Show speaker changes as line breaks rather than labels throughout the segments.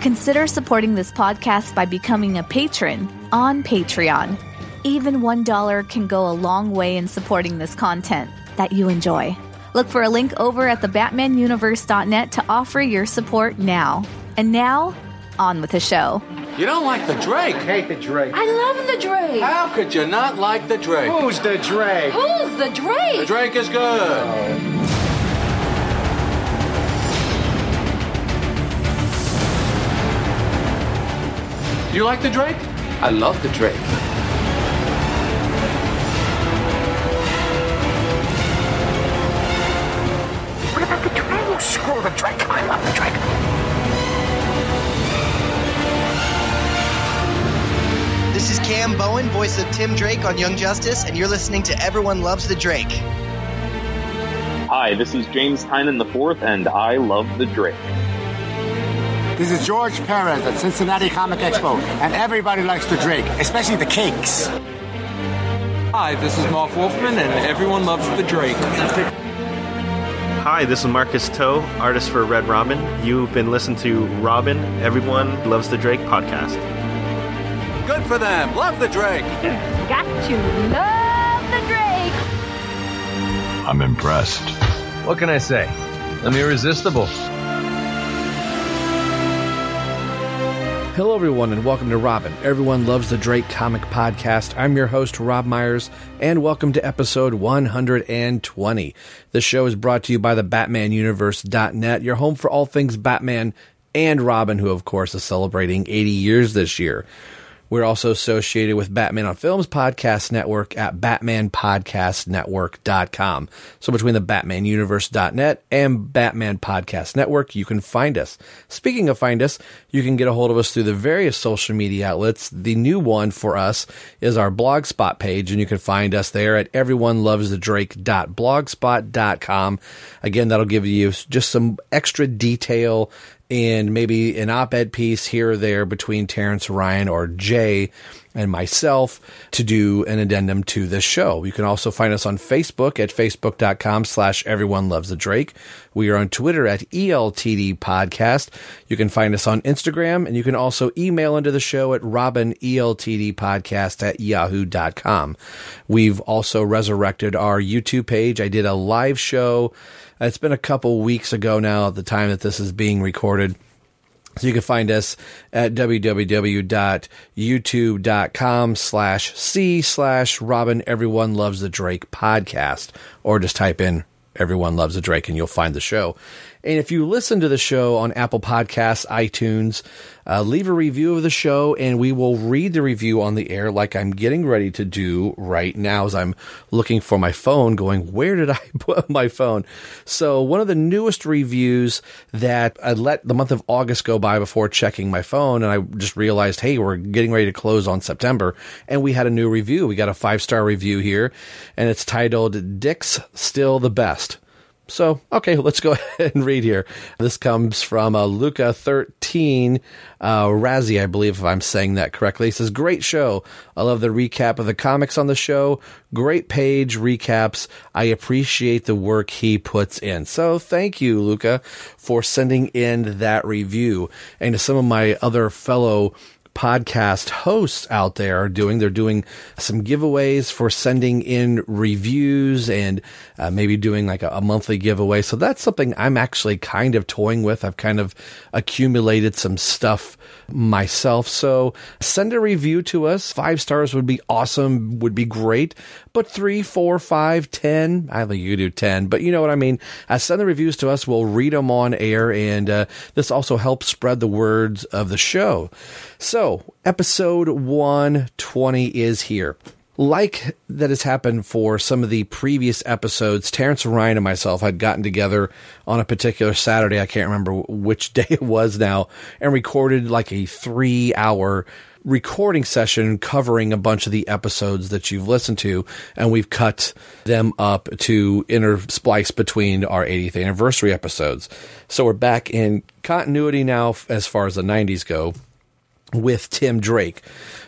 Consider supporting this podcast by becoming a patron on Patreon. Even $1 can go a long way in supporting this content that you enjoy. Look for a link over at thebatmanuniverse.net to offer your support now. And now, on with the show.
You don't like the Drake?
I hate the Drake.
I love the Drake.
How could you not like the Drake?
Who's the Drake?
Who's the Drake?
The Drake is good. Oh. Do you like the Drake?
I love the Drake.
What about the Drake? Oh, screw the Drake. I love the Drake.
This is Cam Bowen, voice of Tim Drake on Young Justice, and you're listening to Everyone Loves the Drake.
Hi, this is James Tynion IV, and I love the Drake.
This is George Perez at Cincinnati Comic Expo, and everybody likes the Drake, especially the cakes.
Hi, this is Marv Wolfman, and everyone loves the Drake.
Hi, this is Marcus To, artist for Red Robin. You've been listening to Robin, Everyone Loves the Drake podcast.
Good for them. Love the Drake.
Got to love the Drake.
I'm impressed.
What can I say? I'm irresistible.
Hello, everyone, and welcome to Robin. Everyone loves the Drake comic podcast. I'm your host, Rob Myers, and welcome to episode 120. This show is brought to you by the BatmanUniverse.net, your home for all things Batman and Robin, who, of course, is celebrating 80 years this year. We're also associated with Batman on Films Podcast Network at BatmanPodcastNetwork.com. So between the BatmanUniverse.net and Batman Podcast Network, you can find us. Speaking of find us, you can get a hold of us through the various social media outlets. The new one for us is our Blogspot page, and you can find us there at everyonelovesthedrake.blogspot.com. Again, that'll give you just some extra detail and maybe an op-ed piece here or there between Terrence Ryan or Jay and myself to do an addendum to this show. You can also find us on Facebook at facebook.com slash everyone loves the Drake. We are on Twitter at ELTD podcast. You can find us on Instagram and you can also email into the show at robineltdpodcast at yahoo.com. We've also resurrected our YouTube page. I did a live show it's been a couple weeks ago now at the time that this is being recorded. So you can find us at www.youtube.com slash C slash Robin Everyone Loves the Drake podcast, or just type in Everyone Loves the Drake and you'll find the show. And if you listen to the show on Apple Podcasts, iTunes, uh, leave a review of the show and we will read the review on the air like I'm getting ready to do right now as I'm looking for my phone going, where did I put my phone? So one of the newest reviews that I let the month of August go by before checking my phone and I just realized, hey, we're getting ready to close on September and we had a new review. We got a five star review here and it's titled Dick's Still the Best. So, okay, let's go ahead and read here. This comes from uh, Luca 13, uh, Razzie, I believe, if I'm saying that correctly. He says, Great show. I love the recap of the comics on the show. Great page recaps. I appreciate the work he puts in. So, thank you, Luca, for sending in that review. And to some of my other fellow podcast hosts out there are doing. They're doing some giveaways for sending in reviews and uh, maybe doing like a, a, monthly giveaway. So that's something I'm actually kind of toying with. I've kind of accumulated some stuff myself. So send a review to us. Five stars would be awesome, would be great. But three, four, five, ten, I think you do ten, but you know what I mean. Uh, send the reviews to us. We'll read them on air. And uh, this also helps spread the words of the show. So episode 120 is here like that has happened for some of the previous episodes, Terrence Ryan and myself had gotten together on a particular Saturday. I can't remember which day it was now and recorded like a three hour recording session covering a bunch of the episodes that you've listened to, and we've cut them up to intersplice between our 80th anniversary episodes. So we're back in continuity now as far as the 90s go with Tim Drake.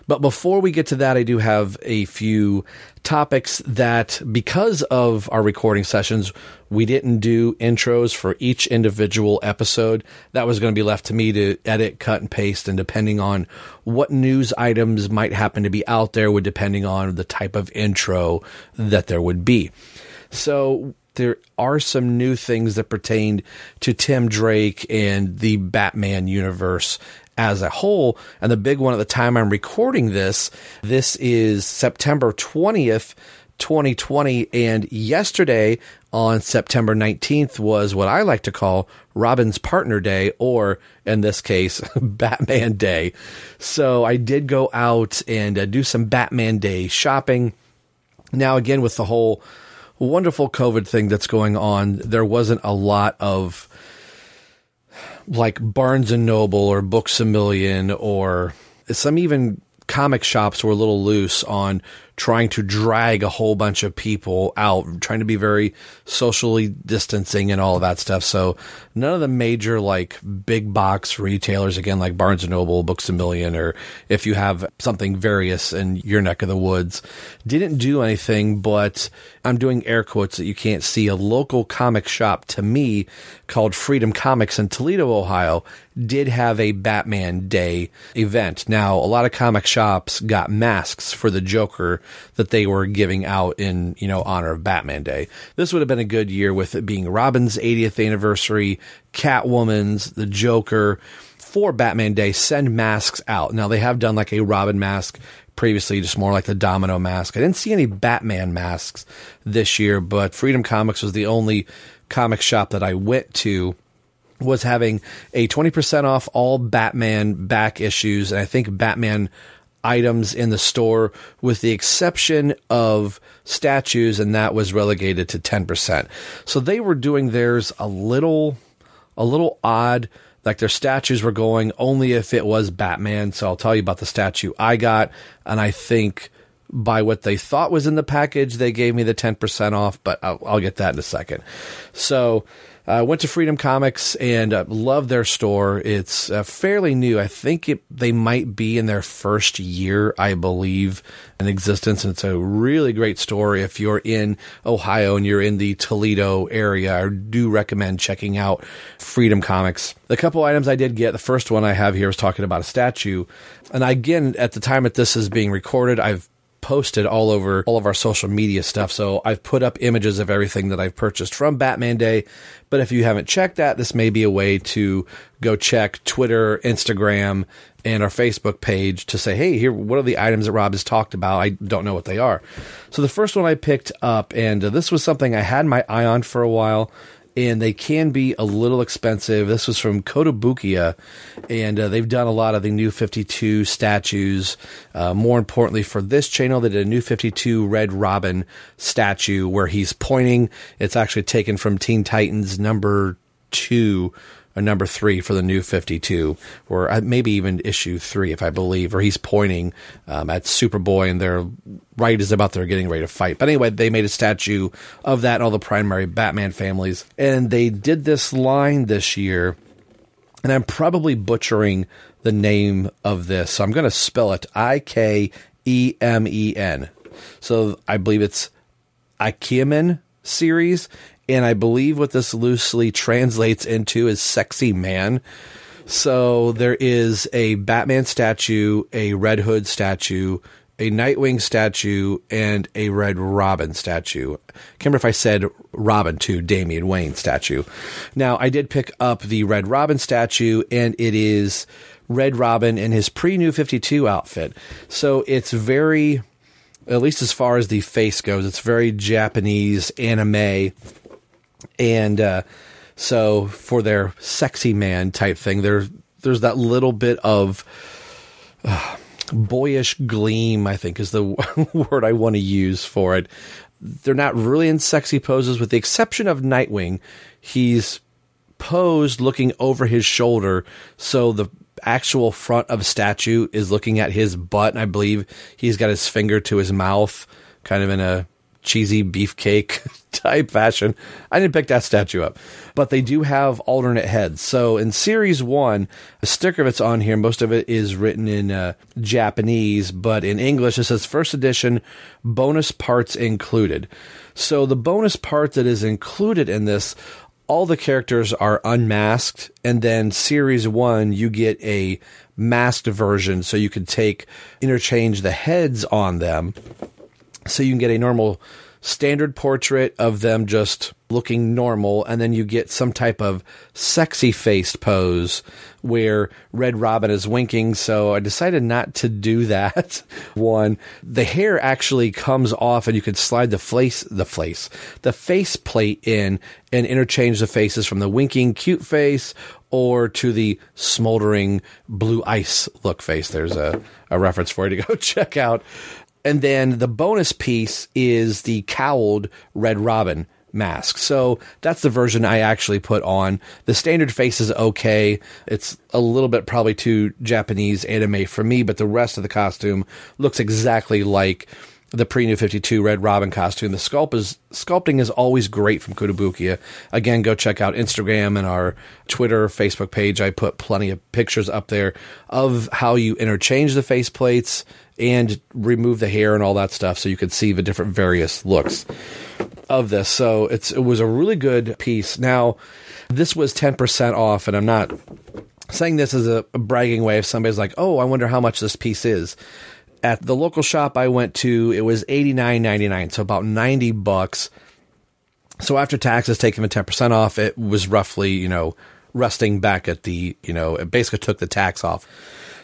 But before we get to that, I do have a few topics that, because of our recording sessions, we didn't do intros for each individual episode. That was going to be left to me to edit, cut, and paste. And depending on what news items might happen to be out there, would depending on the type of intro that there would be. So there are some new things that pertain to Tim Drake and the Batman universe as a whole. And the big one at the time I'm recording this, this is September 20th, 2020. And yesterday on September 19th was what I like to call Robin's Partner Day, or in this case, Batman Day. So I did go out and uh, do some Batman Day shopping. Now, again, with the whole wonderful COVID thing that's going on, there wasn't a lot of like Barnes and Noble or Books a Million or some even comic shops were a little loose on trying to drag a whole bunch of people out, trying to be very socially distancing and all of that stuff. So none of the major like big box retailers, again, like Barnes and Noble, Books a Million, or if you have something various in your neck of the woods, didn't do anything, but I'm doing air quotes that you can't see. A local comic shop to me called Freedom Comics in Toledo, Ohio, did have a Batman Day event. Now, a lot of comic shops got masks for the Joker that they were giving out in, you know, honor of Batman Day. This would have been a good year with it being Robin's 80th anniversary, Catwoman's, the Joker. For Batman Day, send masks out. Now, they have done like a Robin mask previously, just more like the domino mask. I didn't see any Batman masks this year, but Freedom Comics was the only comic shop that I went to was having a 20% off all Batman back issues and I think Batman items in the store with the exception of statues and that was relegated to 10%. So they were doing theirs a little a little odd like their statues were going only if it was Batman. So I'll tell you about the statue I got and I think by what they thought was in the package, they gave me the 10% off, but I'll, I'll get that in a second. So, I uh, went to Freedom Comics and uh, love their store. It's uh, fairly new. I think it, they might be in their first year, I believe, in existence. And it's a really great store. If you're in Ohio and you're in the Toledo area, I do recommend checking out Freedom Comics. The couple items I did get, the first one I have here is talking about a statue. And again, at the time that this is being recorded, I've posted all over all of our social media stuff. So I've put up images of everything that I've purchased from Batman Day. But if you haven't checked that, this may be a way to go check Twitter, Instagram, and our Facebook page to say, hey, here, what are the items that Rob has talked about? I don't know what they are. So the first one I picked up, and uh, this was something I had my eye on for a while and they can be a little expensive. This was from Kotobukiya, and uh, they've done a lot of the New 52 statues. Uh, more importantly, for this channel, they did a New 52 Red Robin statue where he's pointing. It's actually taken from Teen Titans number two a number three for the new 52, or uh, maybe even issue three, if I believe, or he's pointing um, at Superboy and they're right is about they're getting ready to fight. But anyway, they made a statue of that and all the primary Batman families. And they did this line this year, and I'm probably butchering the name of this. So I'm going to spell it I K E M E N. So I believe it's Ikemen series and I believe what this loosely translates into is sexy man. So there is a Batman statue, a Red Hood statue, a Nightwing statue, and a Red Robin statue. Can't remember if I said Robin too, Damian Wayne statue. Now, I did pick up the Red Robin statue, and it is Red Robin in his pre New 52 outfit. So it's very, at least as far as the face goes, it's very Japanese anime and uh, so for their sexy man type thing, there there's that little bit of uh, boyish gleam. I think is the word I want to use for it. They're not really in sexy poses, with the exception of Nightwing. He's posed looking over his shoulder, so the actual front of statue is looking at his butt, and I believe he's got his finger to his mouth, kind of in a cheesy beefcake type fashion. I didn't pick that statue up, but they do have alternate heads. So in series one, a sticker that's on here, most of it is written in uh, Japanese, but in English it says first edition bonus parts included. So the bonus part that is included in this all the characters are unmasked and then series 1 you get a masked version so you can take interchange the heads on them so you can get a normal standard portrait of them just looking normal, and then you get some type of sexy faced pose where Red Robin is winking. So I decided not to do that one. The hair actually comes off, and you can slide the face, the face, the face plate in, and interchange the faces from the winking cute face or to the smoldering blue ice look face. There's a, a reference for you to go check out. And then the bonus piece is the cowled Red Robin mask. So that's the version I actually put on. The standard face is okay. It's a little bit probably too Japanese anime for me, but the rest of the costume looks exactly like the pre New 52 Red Robin costume. The sculpt is, sculpting is always great from Kotobukiya. Again, go check out Instagram and our Twitter, Facebook page. I put plenty of pictures up there of how you interchange the face plates and remove the hair and all that stuff so you could see the different various looks of this. So it's it was a really good piece. Now, this was 10% off and I'm not saying this as a, a bragging way if somebody's like, "Oh, I wonder how much this piece is." At the local shop I went to, it was eighty nine ninety nine, so about ninety bucks. So after taxes taking the ten percent off, it was roughly you know resting back at the you know it basically took the tax off.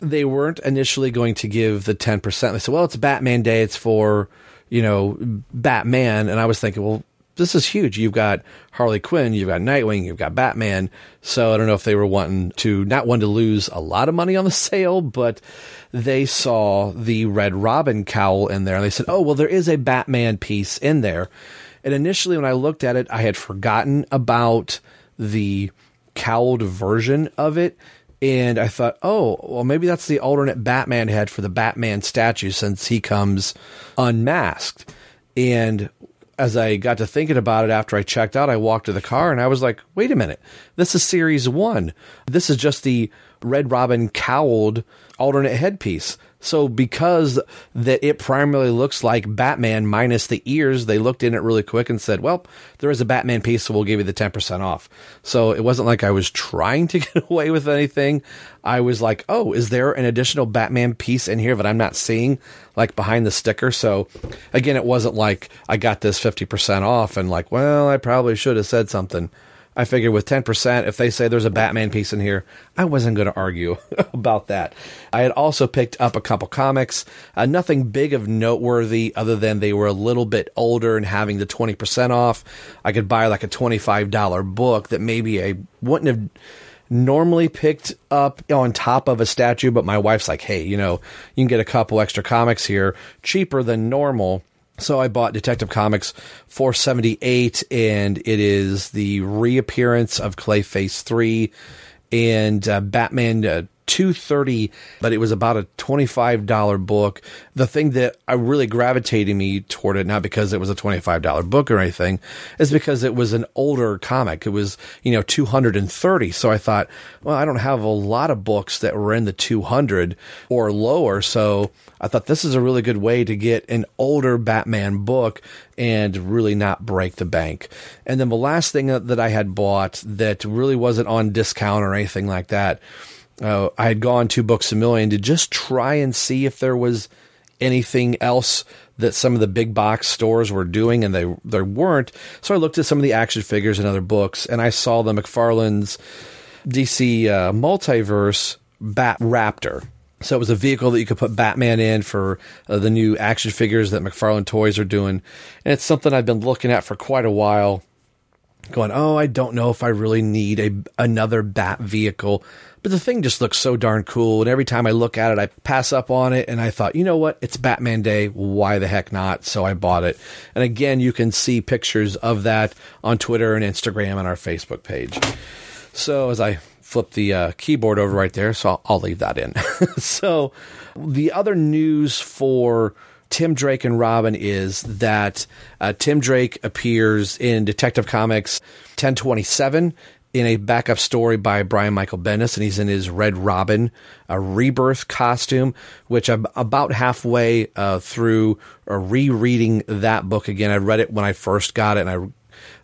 They weren't initially going to give the ten percent. They said, "Well, it's Batman Day. It's for you know Batman," and I was thinking, well. This is huge. You've got Harley Quinn, you've got Nightwing, you've got Batman. So I don't know if they were wanting to not want to lose a lot of money on the sale, but they saw the Red Robin cowl in there and they said, oh, well, there is a Batman piece in there. And initially, when I looked at it, I had forgotten about the cowled version of it. And I thought, oh, well, maybe that's the alternate Batman head for the Batman statue since he comes unmasked. And as I got to thinking about it after I checked out, I walked to the car and I was like, wait a minute, this is series one. This is just the Red Robin cowled alternate headpiece. So because that it primarily looks like Batman minus the ears, they looked in it really quick and said, "Well, there is a Batman piece, so we'll give you the ten percent off." So it wasn't like I was trying to get away with anything. I was like, "Oh, is there an additional Batman piece in here that I'm not seeing, like behind the sticker?" So again, it wasn't like I got this fifty percent off and like, well, I probably should have said something. I figured with 10%, if they say there's a Batman piece in here, I wasn't going to argue about that. I had also picked up a couple comics, uh, nothing big of noteworthy other than they were a little bit older and having the 20% off. I could buy like a $25 book that maybe I wouldn't have normally picked up on top of a statue, but my wife's like, hey, you know, you can get a couple extra comics here cheaper than normal. So I bought Detective Comics 478, and it is the reappearance of Clayface 3 and uh, Batman uh, 230 but it was about a $25 book. The thing that i really gravitated me toward it not because it was a $25 book or anything is because it was an older comic. It was you know 230 so i thought well i don't have a lot of books that were in the 200 or lower. So i thought this is a really good way to get an older batman book and really not break the bank. And then the last thing uh, that i had bought that really wasn't on discount or anything like that uh, I had gone to Books a Million to just try and see if there was anything else that some of the big box stores were doing, and they there weren't. So I looked at some of the action figures and other books, and I saw the McFarlane's DC uh, Multiverse Bat Raptor. So it was a vehicle that you could put Batman in for uh, the new action figures that McFarlane Toys are doing, and it's something I've been looking at for quite a while. Going, oh, I don't know if I really need a another Bat vehicle but the thing just looks so darn cool. And every time I look at it, I pass up on it. And I thought, you know what? It's Batman Day. Why the heck not? So I bought it. And again, you can see pictures of that on Twitter and Instagram and our Facebook page. So as I flip the uh, keyboard over right there, so I'll, I'll leave that in. so, the other news for Tim Drake and Robin is that uh, Tim Drake appears in Detective Comics 1027 in a backup story by Brian Michael Bendis, and he's in his Red Robin a rebirth costume, which I'm about halfway uh, through uh, rereading that book again. I read it when I first got it, and I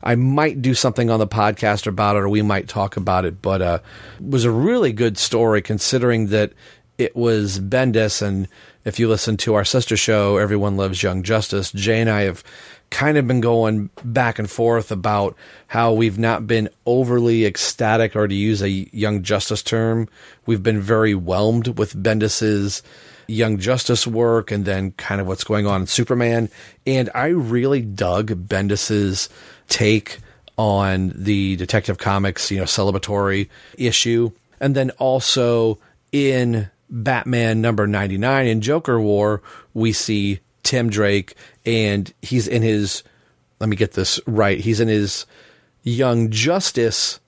I might do something on the podcast about it, or we might talk about it. But uh, it was a really good story considering that it was Bendis, and if you listen to our sister show, Everyone Loves Young Justice, Jay and I have kind of been going back and forth about how we've not been overly ecstatic, or to use a Young Justice term, we've been very whelmed with Bendis's Young Justice work and then kind of what's going on in Superman. And I really dug Bendis's take on the Detective Comics, you know, celebratory issue. And then also in Batman number 99 in Joker War, we see Tim Drake and he's in his, let me get this right, he's in his Young Justice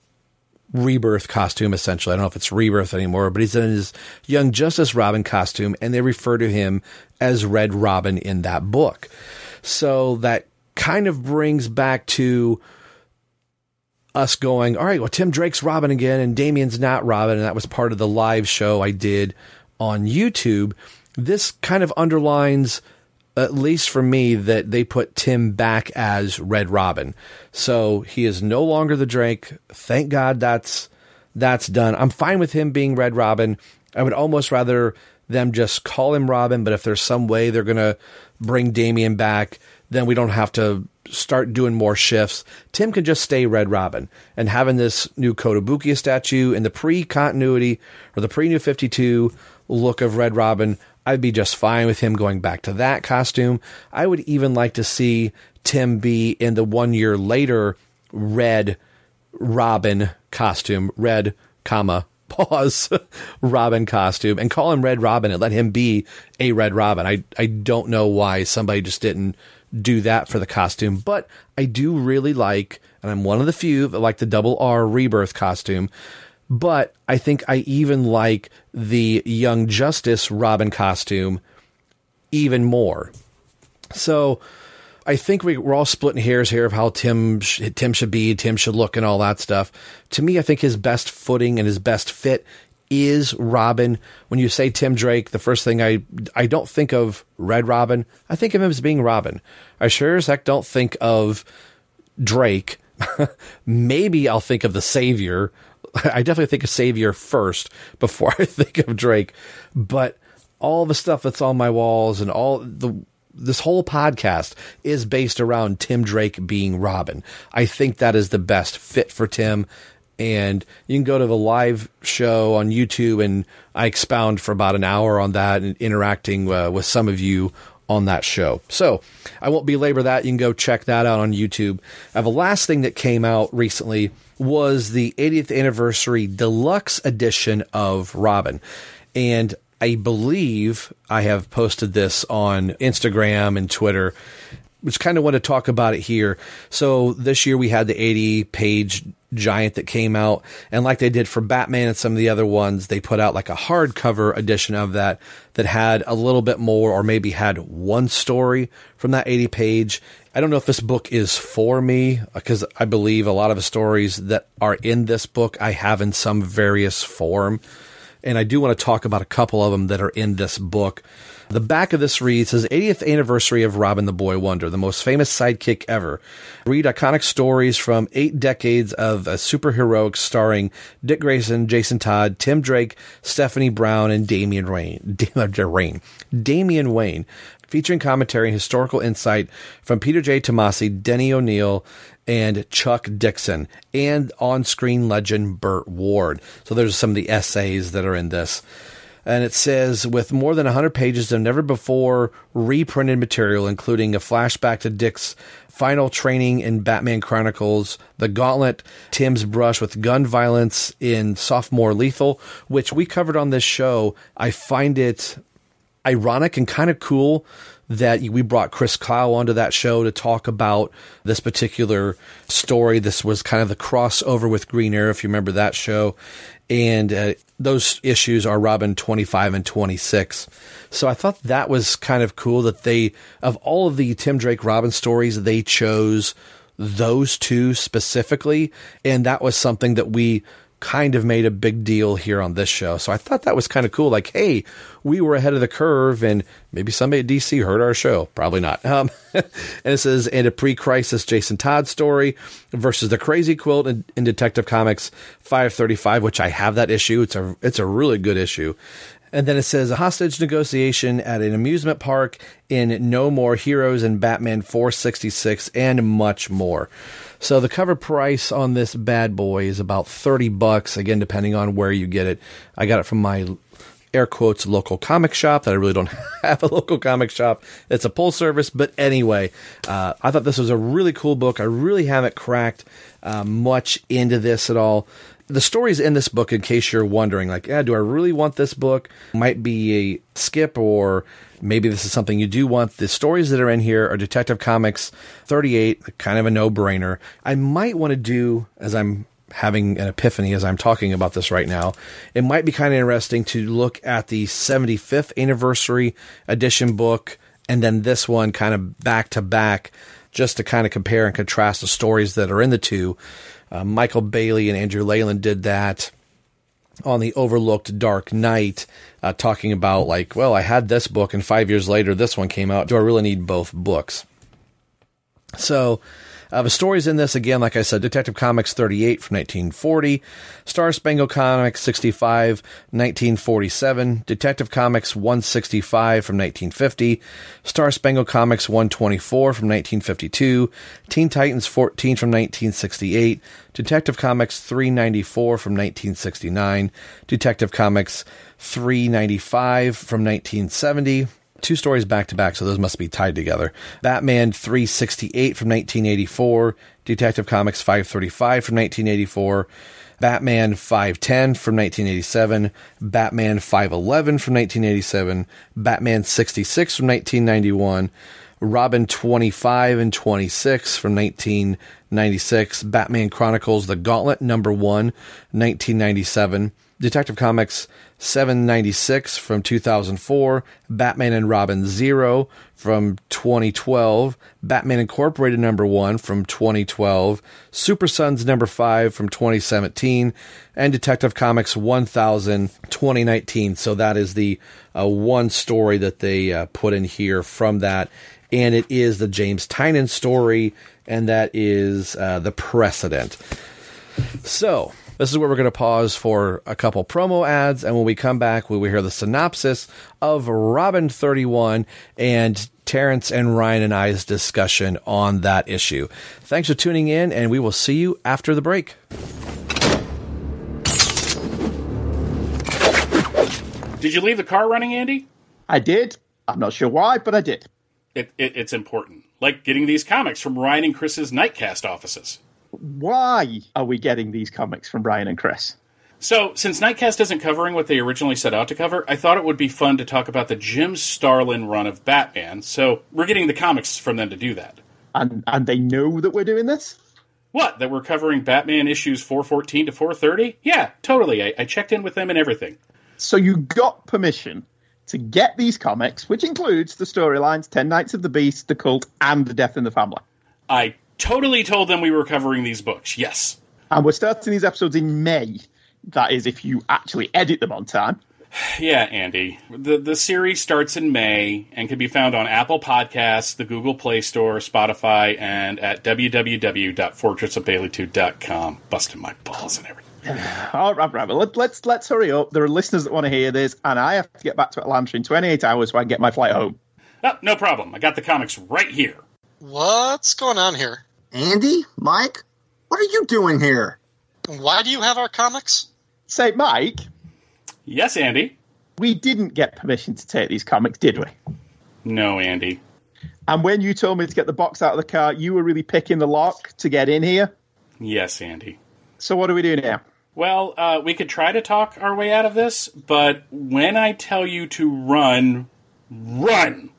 rebirth costume, essentially. I don't know if it's rebirth anymore, but he's in his Young Justice Robin costume, and they refer to him as Red Robin in that book. So that kind of brings back to us going, all right, well, Tim Drake's Robin again, and Damian's not Robin, and that was part of the live show I did on YouTube. This kind of underlines at least for me, that they put Tim back as Red Robin. So he is no longer the Drake. Thank God that's that's done. I'm fine with him being Red Robin. I would almost rather them just call him Robin, but if there's some way they're gonna bring Damian back, then we don't have to start doing more shifts. Tim can just stay Red Robin. And having this new Kotobukiya statue in the pre continuity or the pre New 52 look of Red Robin, I'd be just fine with him going back to that costume. I would even like to see Tim be in the one year later red Robin costume, red, comma, pause, Robin costume, and call him Red Robin and let him be a Red Robin. I, I don't know why somebody just didn't do that for the costume, but I do really like, and I'm one of the few that like the double R rebirth costume. But I think I even like the Young Justice Robin costume even more. So I think we, are all splitting hairs here of how Tim Tim should be, Tim should look, and all that stuff. To me, I think his best footing and his best fit is Robin. When you say Tim Drake, the first thing I I don't think of Red Robin. I think of him as being Robin. I sure as heck don't think of Drake. Maybe I'll think of the Savior I definitely think of Savior first before I think of Drake. But all the stuff that's on my walls and all the this whole podcast is based around Tim Drake being Robin. I think that is the best fit for Tim. And you can go to the live show on YouTube, and I expound for about an hour on that and interacting uh, with some of you on that show. So I won't belabor that. You can go check that out on YouTube. Have a last thing that came out recently was the 80th anniversary deluxe edition of Robin. And I believe I have posted this on Instagram and Twitter, which kind of want to talk about it here. So this year we had the 80 page giant that came out and like they did for Batman and some of the other ones they put out like a hardcover edition of that that had a little bit more or maybe had one story from that 80 page. I don't know if this book is for me because I believe a lot of the stories that are in this book I have in some various form. And I do want to talk about a couple of them that are in this book the back of this reads his 80th anniversary of Robin the Boy Wonder, the most famous sidekick ever. Read iconic stories from eight decades of a superheroic starring Dick Grayson, Jason Todd, Tim Drake, Stephanie Brown, and Damian Wayne. Damian, Wayne. Featuring commentary and historical insight from Peter J. Tomasi, Denny O'Neil, and Chuck Dixon, and on screen legend Burt Ward. So there's some of the essays that are in this and it says with more than 100 pages of never before reprinted material, including a flashback to Dick's final training in Batman Chronicles, The Gauntlet, Tim's brush with gun violence in Sophomore Lethal, which we covered on this show. I find it ironic and kind of cool that we brought Chris Kyle onto that show to talk about this particular story. This was kind of the crossover with Green Arrow, if you remember that show. And uh, those issues are Robin 25 and 26. So I thought that was kind of cool that they, of all of the Tim Drake Robin stories, they chose those two specifically, and that was something that we kind of made a big deal here on this show. So I thought that was kind of cool. Like, hey, we were ahead of the curve, and maybe somebody at DC heard our show. Probably not. Um, and it says, and a pre-crisis Jason Todd story versus the Crazy Quilt in, in Detective Comics 535, which I have that issue. It's a it's a really good issue. And then it says a hostage negotiation at an amusement park in No More Heroes and Batman 466 and much more. So the cover price on this bad boy is about 30 bucks again depending on where you get it. I got it from my air quotes local comic shop that I really don't have a local comic shop. It's a pull service, but anyway, uh, I thought this was a really cool book. I really haven't cracked uh, much into this at all the stories in this book, in case you're wondering, like, yeah, do I really want this book? Might be a skip, or maybe this is something you do want. The stories that are in here are Detective Comics 38, kind of a no brainer. I might want to do, as I'm having an epiphany as I'm talking about this right now, it might be kind of interesting to look at the 75th anniversary edition book and then this one kind of back to back just to kind of compare and contrast the stories that are in the two uh, Michael Bailey and Andrew Leyland did that on the overlooked Dark Knight, uh, talking about like, well, I had this book, and five years later, this one came out. Do I really need both books? So uh, the stories in this, again, like I said, Detective Comics 38 from 1940, Star Spangled Comics 65, 1947, Detective Comics 165 from 1950, Star Spangled Comics 124 from 1952, Teen Titans 14 from 1968, Detective Comics 394 from 1969, Detective Comics 395 from 1970, two stories back to back, so those must be tied together. Batman 368 from 1984, Detective Comics 535 from 1984, Batman 510 from 1987, Batman 511 from 1987, Batman 66 from 1991, Robin 25 and 26 from 1996, Batman Chronicles The Gauntlet number 1, 1997, Detective Comics 796 from 2004, Batman and Robin Zero from 2012, Batman Incorporated number 1 from 2012, Super Sons number 5 from 2017, and Detective Comics 1000 2019. So that is the uh, one story that they uh, put in here from that. And it is the James Tynion story, and that is uh, the precedent. So, this is where we're going to pause for a couple promo ads, and when we come back, we will hear the synopsis of Robin 31 and Terrence and Ryan and I's discussion on that issue. Thanks for tuning in, and we will see you after the break.
Did you leave the car running, Andy?
I did. I'm not sure why, but I did.
It, it, it's important. Like getting these comics from Ryan and Chris's Nightcast offices.
Why are we getting these comics from Brian and Chris?
So, since Nightcast isn't covering what they originally set out to cover, I thought it would be fun to talk about the Jim Starlin run of Batman. So, we're getting the comics from them to do that.
And and they know that we're doing this?
What? That we're covering Batman issues 414 to 430? Yeah, totally. I, I checked in with them and everything.
So, you got permission to get these comics, which includes the storylines 10 Nights of the Beast, The Cult, and The Death in the Family.
I totally told them we were covering these books, yes.
And we're starting these episodes in May. That is, if you actually edit them on time.
Yeah, Andy. The the series starts in May and can be found on Apple Podcasts, the Google Play Store, Spotify, and at www.fortressofbaileytude.com. Busting my balls and everything.
All right, right. Well, let, let's let's hurry up. There are listeners that want to hear this, and I have to get back to Atlanta in 28 hours so I can get my flight home.
Oh, no problem. I got the comics right here.
What's going on here?
Andy? Mike? What are you doing here?
Why do you have our comics?
Say, Mike.
Yes, Andy.
We didn't get permission to take these comics, did we?
No, Andy.
And when you told me to get the box out of the car, you were really picking the lock to get in here?
Yes, Andy.
So what do we do now?
Well, uh, we could try to talk our way out of this, but when I tell you to run, run!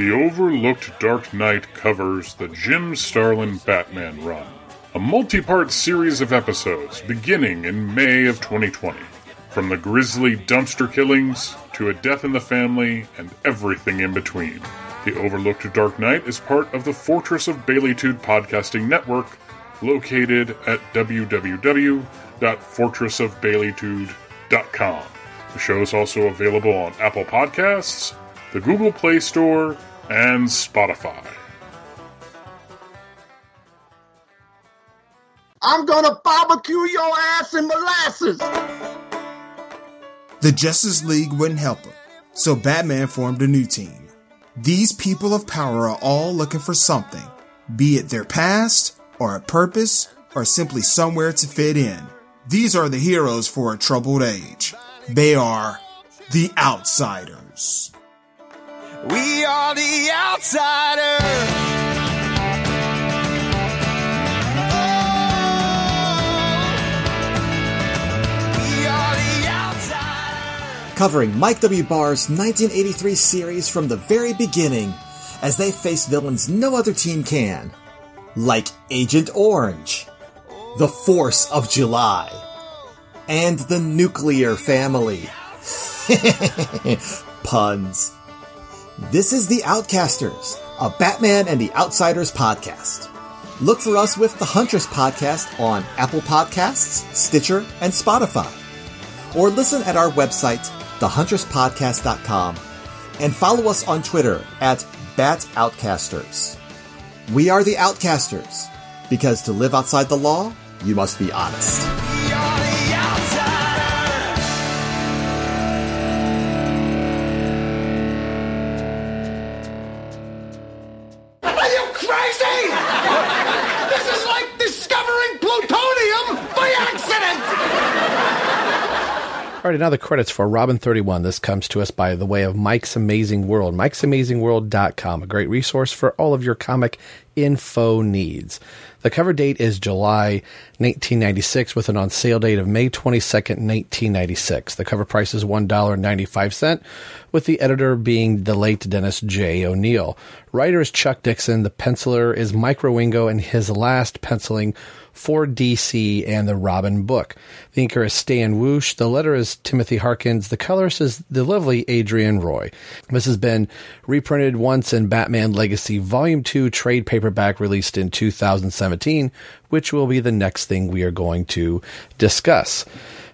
The Overlooked Dark Knight covers the Jim Starlin Batman run, a multi part series of episodes beginning in May of 2020. From the grisly dumpster killings to a death in the family and everything in between. The Overlooked Dark Knight is part of the Fortress of Baileytude podcasting network located at www.fortressofbaileytude.com. The show is also available on Apple Podcasts, the Google Play Store, and Spotify.
I'm gonna barbecue your ass in molasses.
The Justice League wouldn't help him, so Batman formed a new team. These people of power are all looking for something, be it their past, or a purpose, or simply somewhere to fit in. These are the heroes for a troubled age. They are the Outsiders.
We are the outsiders.
covering Mike W. Barr's 1983 series from the very beginning as they face villains no other team can, like Agent Orange, the Force of July, and the Nuclear Family. Puns. This is The Outcasters, a Batman and the Outsiders podcast. Look for us with the Huntress podcast on Apple Podcasts, Stitcher, and Spotify. Or listen at our website, thehunterspodcast.com, and follow us on Twitter at BatOutcasters. We are the Outcasters, because to live outside the law, you must be honest.
All right, now the credits for Robin 31. This comes to us by the way of Mike's Amazing World, mike'samazingworld.com, a great resource for all of your comic info needs. The cover date is July 1996 with an on sale date of May 22nd, 1996. The cover price is $1.95 with the editor being the late Dennis J. O'Neil. Writer is Chuck Dixon. The penciler is Mike Wieringo and his last penciling for DC and the Robin book. The inker is Stan Woch. The letter is Timothy Harkins. The colorist is the lovely Adrienne Roy. This has been reprinted once in Batman Legacy Volume 2 trade paperback released in 2017, which will be the next thing we are going to discuss.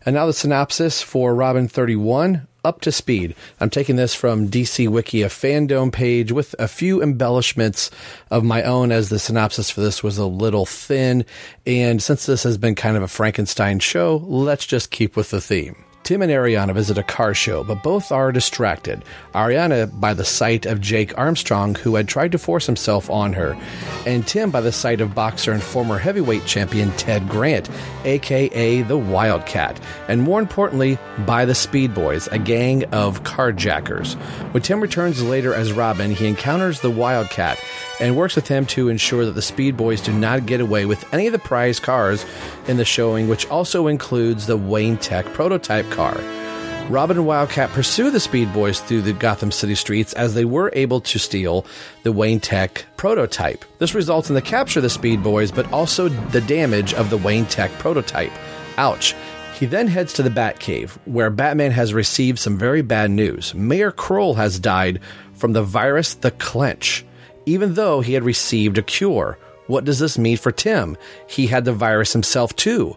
And now the synopsis for Robin 31 up to speed. I'm taking this from DC Wiki, a fandom page with a few embellishments of my own, as the synopsis for this was a little thin. And since this has been kind of a Frankenstein show, let's just keep with the theme. Tim and Ariana visit a car show, but both are distracted. Ariana by the sight of Jake Armstrong, who had tried to force himself on her, and Tim by the sight of boxer and former heavyweight champion Ted Grant, aka the Wildcat, and more importantly, by the Speed Boys, a gang of carjackers. When Tim returns later as Robin, he encounters the Wildcat and works with him to ensure that the Speed Boys do not get away with any of the prize cars in the showing, which also includes the Wayne Tech prototype car. Robin and Wildcat pursue the Speed Boys through the Gotham City streets as they were able to steal the Wayne Tech prototype. This results in the capture of the Speed Boys, but also the damage of the Wayne Tech prototype. Ouch. He then heads to the Batcave, where Batman has received some very bad news. Mayor Krol has died from the virus the Clench even though he had received a cure. What does this mean for Tim? He had the virus himself too.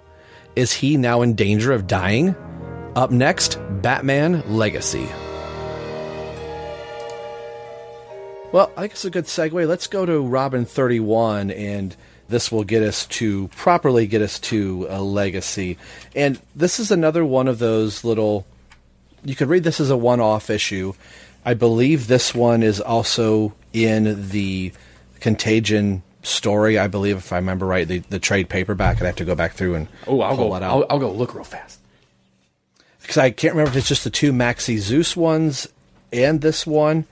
Is he now in danger of dying? Up next, Batman Legacy. Well, I it's a good segue. Let's go to Robin 31, and this will get us to properly get us to a legacy. And this is another one of those little. You could read this as a one off issue. I believe this one is also in the Contagion story. I believe, if I remember right, the, the trade paperback. I'd have to go back through and
oh, I'll
pull
go. I'll, I'll go look real fast
because I can't remember if it's just the two Maxi Zeus ones and this one,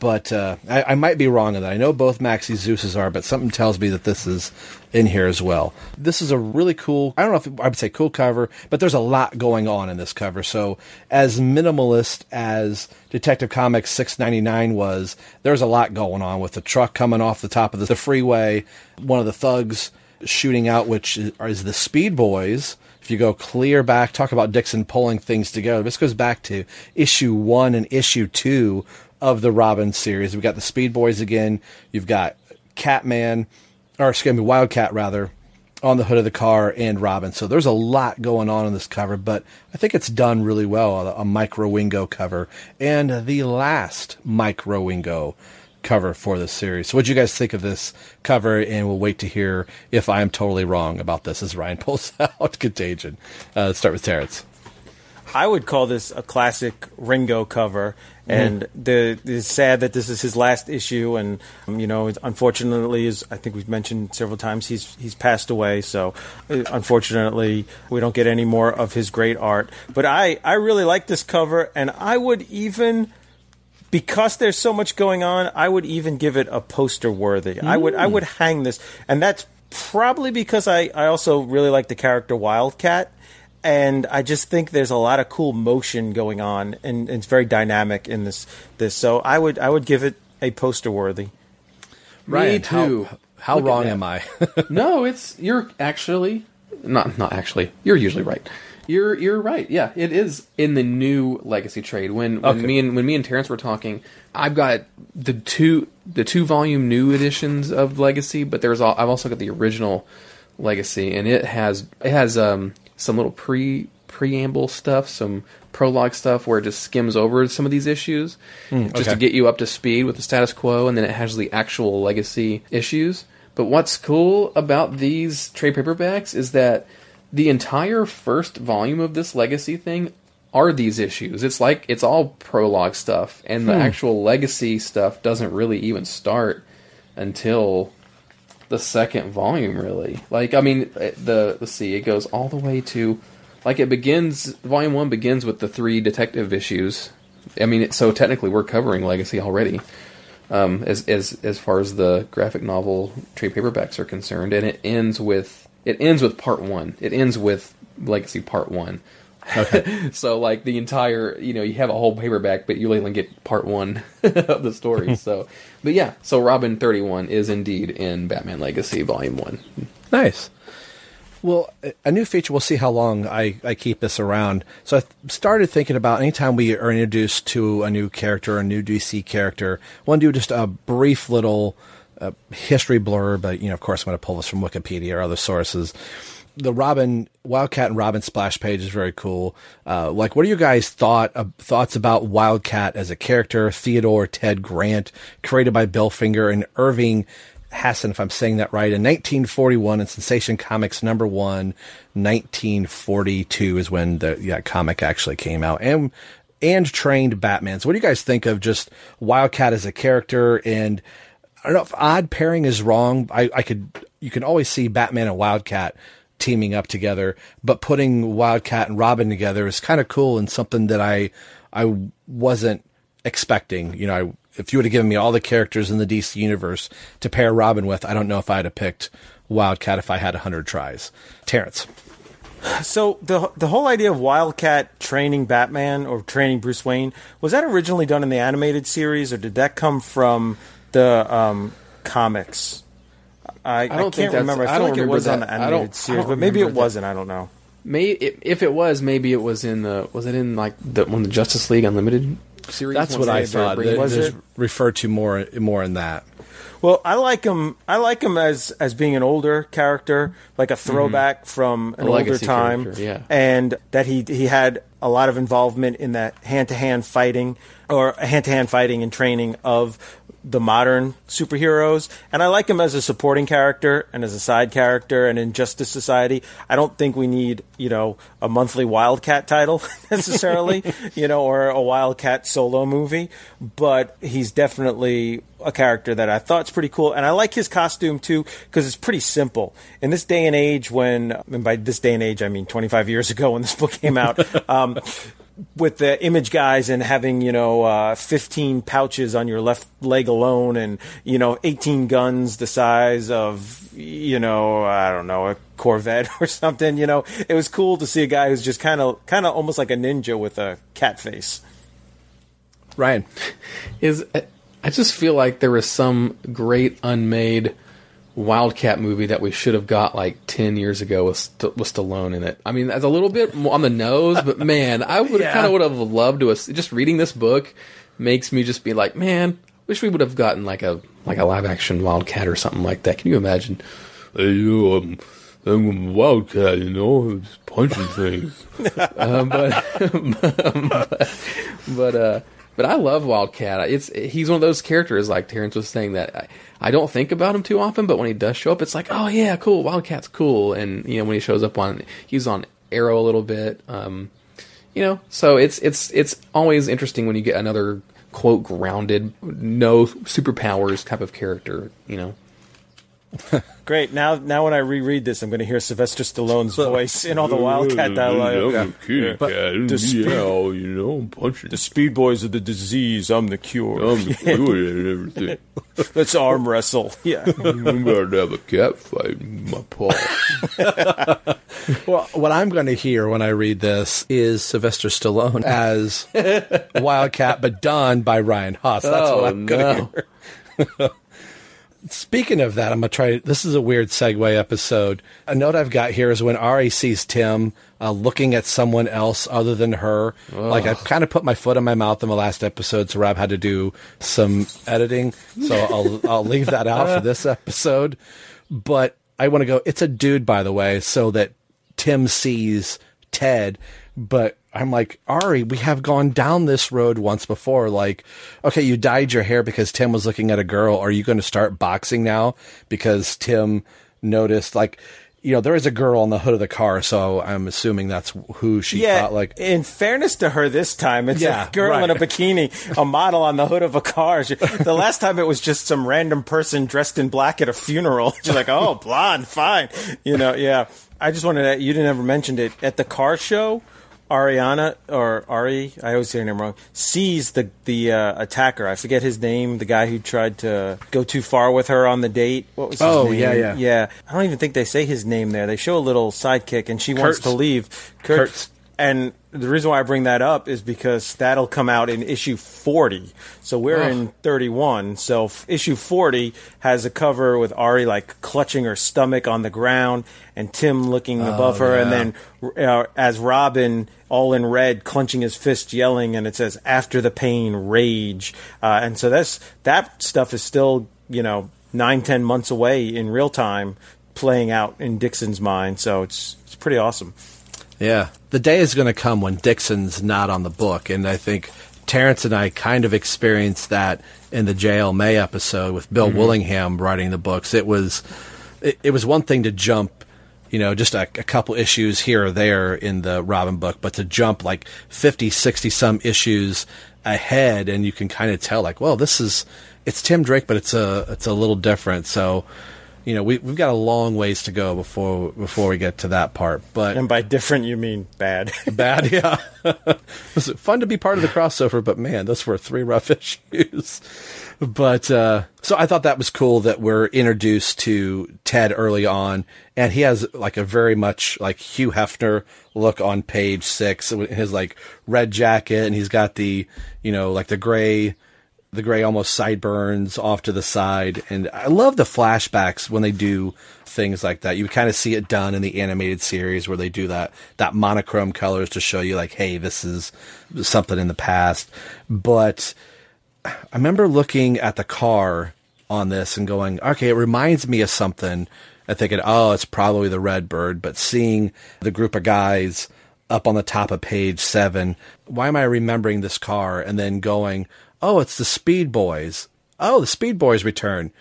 but uh, I, I might be wrong on that. I know both Maxi Zeus's are, but something tells me that this is in here as well. This is a really cool. I don't know if I would say cool cover, but there's a lot going on in this cover. So as minimalist as Detective Comics 699 was, there's a lot going on with the truck coming off the top of the freeway, one of the thugs shooting out, which is the Speed Boys. If you go clear back, talk about Dixon pulling things together. This goes back to issue one and issue two of the Robin series. We've got the Speed Boys again. You've got Catman, or excuse me, Wildcat rather, on the hood of the car and Robin. So there's a lot going on in this cover, but I think it's done really well. A, a Mike Wieringo cover and the last Mike Wieringo cover for this series. So what do you guys think of this cover? And we'll wait to hear if I am totally wrong about this as Ryan pulls out Contagion. Uh, let's start with Terrence.
I would call this a classic Wieringo cover, and
Mm-hmm.
the, it's sad that this is his last issue. And um, you know, unfortunately, as I think we've mentioned several times, he's he's passed away. So, uh, unfortunately, we don't get any more of his great art. But I I really like this cover, and I would even. Because there's so much going on, I would even give it a poster worthy. I would I
Mm.
would hang this, and that's probably because I, I also really like the character Wildcat, and I just think there's a lot of cool motion going on, and, and it's very dynamic in this this. So I would I would give it a poster worthy.
Ryan,
Me too.
how- how wrong am I?
no, it's you're actually not not actually. You're usually right. You're you're right. Yeah, it is in the new legacy trade. When when
Okay.
me and when me and Terrence were talking, I've got the two the two volume new editions of Legacy, but there's all, I've also got the original Legacy, and it has it has um some little pre preamble stuff, some prologue stuff where it just skims over some of these issues
Hmm,
just to get you up to speed with the status quo, and then it has the actual legacy issues. But what's cool about these trade paperbacks is that the entire first volume of this legacy thing are these issues. It's like it's all prologue stuff, and the
Hmm.
actual legacy stuff doesn't really even start until the second volume really. Like i mean the let's see it goes all the way to like it begins volume one begins with the three detective issues. I mean it, so technically we're covering legacy already um, as as as far as the graphic novel trade paperbacks are concerned. And it ends with it ends with part one. It ends with legacy part one
Okay.
so like the entire you know you have a whole paperback but you only get part one of the story so but yeah so robin 31 is indeed in batman legacy volume one
Nice. Well, a new feature. We'll see how long I, I keep this around. So I th- started thinking about anytime we are introduced to a new character, a new DC character, I want to do just a brief little uh, history blurb. But you know, of course, I'm going to pull this from Wikipedia or other sources. The Robin Wildcat and Robin splash page is very cool. Uh, like, what are your guys' thought uh, thoughts about Wildcat as a character? Theodore Ted Grant, created by Bill Finger and Irving Hasen, if I'm saying that right, in 1941 in Sensation Comics number one. 1942 is when the yeah, comic actually came out, and and trained Batman. So, what do you guys think of just Wildcat as a character? And I don't know if odd pairing is wrong. I, I could you can always see Batman and Wildcat teaming up together, but putting Wildcat and Robin together is kind of cool and something that I I wasn't expecting. You know, I, if you would have given me all the characters in the DC universe to pair Robin with, I don't know if I'd have picked Wildcat if I had hundred tries. Terrence.
So the the whole idea of Wildcat training Batman or training Bruce Wayne was that originally done in the animated series, or did that come from the um, comics? I, I,
don't think
can't
that's-
remember. I
I don't
like it
remember
was on
that.
the
I
animated
don't- I
series, but maybe it
that.
wasn't. I don't know.
May if, if it was, maybe it was in the was it in like the one of the Justice League Unlimited series?
That's what I thought.
bringing-
Was it?
referred to more more in that.
Well, I like him. I like him as as being an older character, like a mm-hmm. throwback from an
A
older time,
character, yeah.
and that he he had a lot of involvement in that hand to hand fighting or hand to hand fighting and training of the modern superheroes. And I like him as a supporting character and as a side character. And in Justice Society, I don't think we need you know a monthly Wildcat title necessarily, you know, or a Wildcat solo movie. But he's definitely a character that I thought's pretty cool, and I like his costume too because it's pretty simple. In this day and age, when and by this day and age I mean 25 years ago when this book came out, um, with the image guys and having you know uh, 15 pouches on your left leg alone and you know 18 guns the size of you know I don't know a Corvette or something you know. It was cool to see a guy who's just kind of kind of almost like a ninja with a cat face.
Ryan
is I just feel like there was some great unmade Wildcat movie that we should have got like ten years ago with St- with Stallone in it. I mean, that's a little bit on the nose, but man, I would
Yeah.
kind of would have loved to have just reading this book makes me just be like, man, wish we would have gotten like a like a live action Wildcat or something like that. Can you imagine? Hey, you, um, I'm a Wildcat, you know, just punching things. um, but but but uh but I love Wildcat. It's he's one of those characters like Terrence was saying that I, I don't think about him too often, but when he does show up, it's like, oh yeah, cool. Wildcat's cool, and you know when he shows up on he's on Arrow a little bit, um, you know. So it's it's it's always interesting when you get another quote grounded, no superpowers type of character, you know.
Great. Now, now when I reread this, I'm going to hear Sylvester Stallone's voice in all the Wildcat dialogue.
I'm a kitty
But
cat,
the speed-
meow, you know, I'm punching.
The speed boys are the disease. I'm the cure.
I'm the cure and everything.
Let's arm wrestle. Yeah.
I'm going to have a cat fight in my paw.
Well, what I'm going to hear when I read this is Sylvester Stallone as Wildcat, but done by Ryan Haas. That's
Oh,
what I'm going
no.
to hear. Speaking of that, I'm going to try. This is a weird segue episode. A note I've got here is when Ari sees Tim uh, looking at someone else other than her. Like I kind of put my foot in my mouth in the last episode, so Rob had to do some editing. So I'll I'll leave that out for this episode. But I want to go. It's a dude, by the way, so that Tim sees Ted, but I'm like, Ari, we have gone down this road once before. Like, okay, you dyed your hair because Tim was looking at a girl. Are you going to start boxing now because Tim noticed, like, you know, there is a girl on the hood of the car, so I'm assuming that's who she
yeah.
thought. Like,
in fairness to her, this time it's
Yeah,
a girl in a bikini, a model on the hood of a car. She- the last time it was just some random person dressed in black at a funeral. She's like, "Oh, blonde, fine," you know. Yeah. I just wanted to. You didn't ever mentioned it at the car show. Ariana or Ari, I always say her name wrong. Sees the the uh, attacker. I forget his name. The guy who tried to go too far with her on the date. What was his
Oh,
name?
yeah, yeah.
yeah. I don't even think they say his name there. They show a little sidekick, and she wants to leave. Kurt,
Kurtz.
And the reason why I bring that up is because that'll come out in issue 40. So we're
Ugh.
in 31. So f- issue 40 has a cover with Ari like clutching her stomach on the ground and Tim looking above her and then uh, as Robin all in red clenching his fist yelling and it says after the pain rage. Uh, and so that's that stuff is still, you know, nine, ten months away in real time playing out in Dixon's mind. So it's, it's pretty awesome.
Yeah. The day is going to come when Dixon's not on the book. And I think Terrence and I kind of experienced that in the JL May episode with Bill
Mhm.
Willingham writing the books. It was, it, it was one thing to jump, you know, just a, a couple issues here or there in the Robin book, but to jump like 50, 60 some issues ahead and you can kind of tell like, well, this is, it's Tim Drake, but it's a, it's a little different. So, you know, we, we've got a long ways to go before before we get to that part. But
And by different, you mean bad.
bad, yeah. it was fun to be part of the crossover, but man, those were three rough issues. But uh, so I thought that was cool that we're introduced to Ted early on, and he has like a very much like Hugh Hefner look on page six, his like red jacket, and he's got the you know like the gray the gray almost sideburns off to the side. And I love the flashbacks when they do things like that. You kind of see it done in the animated series where they do that, that monochrome colors to show you like, hey, this is something in the past. But I remember looking at the car on this and going, okay, it reminds me of something. And thinking, oh, it's probably the Redbird. But seeing the group of guys up on the top of page seven, why am I remembering this car? And then going, oh, it's the Speed Boys. Oh, the Speed Boys return.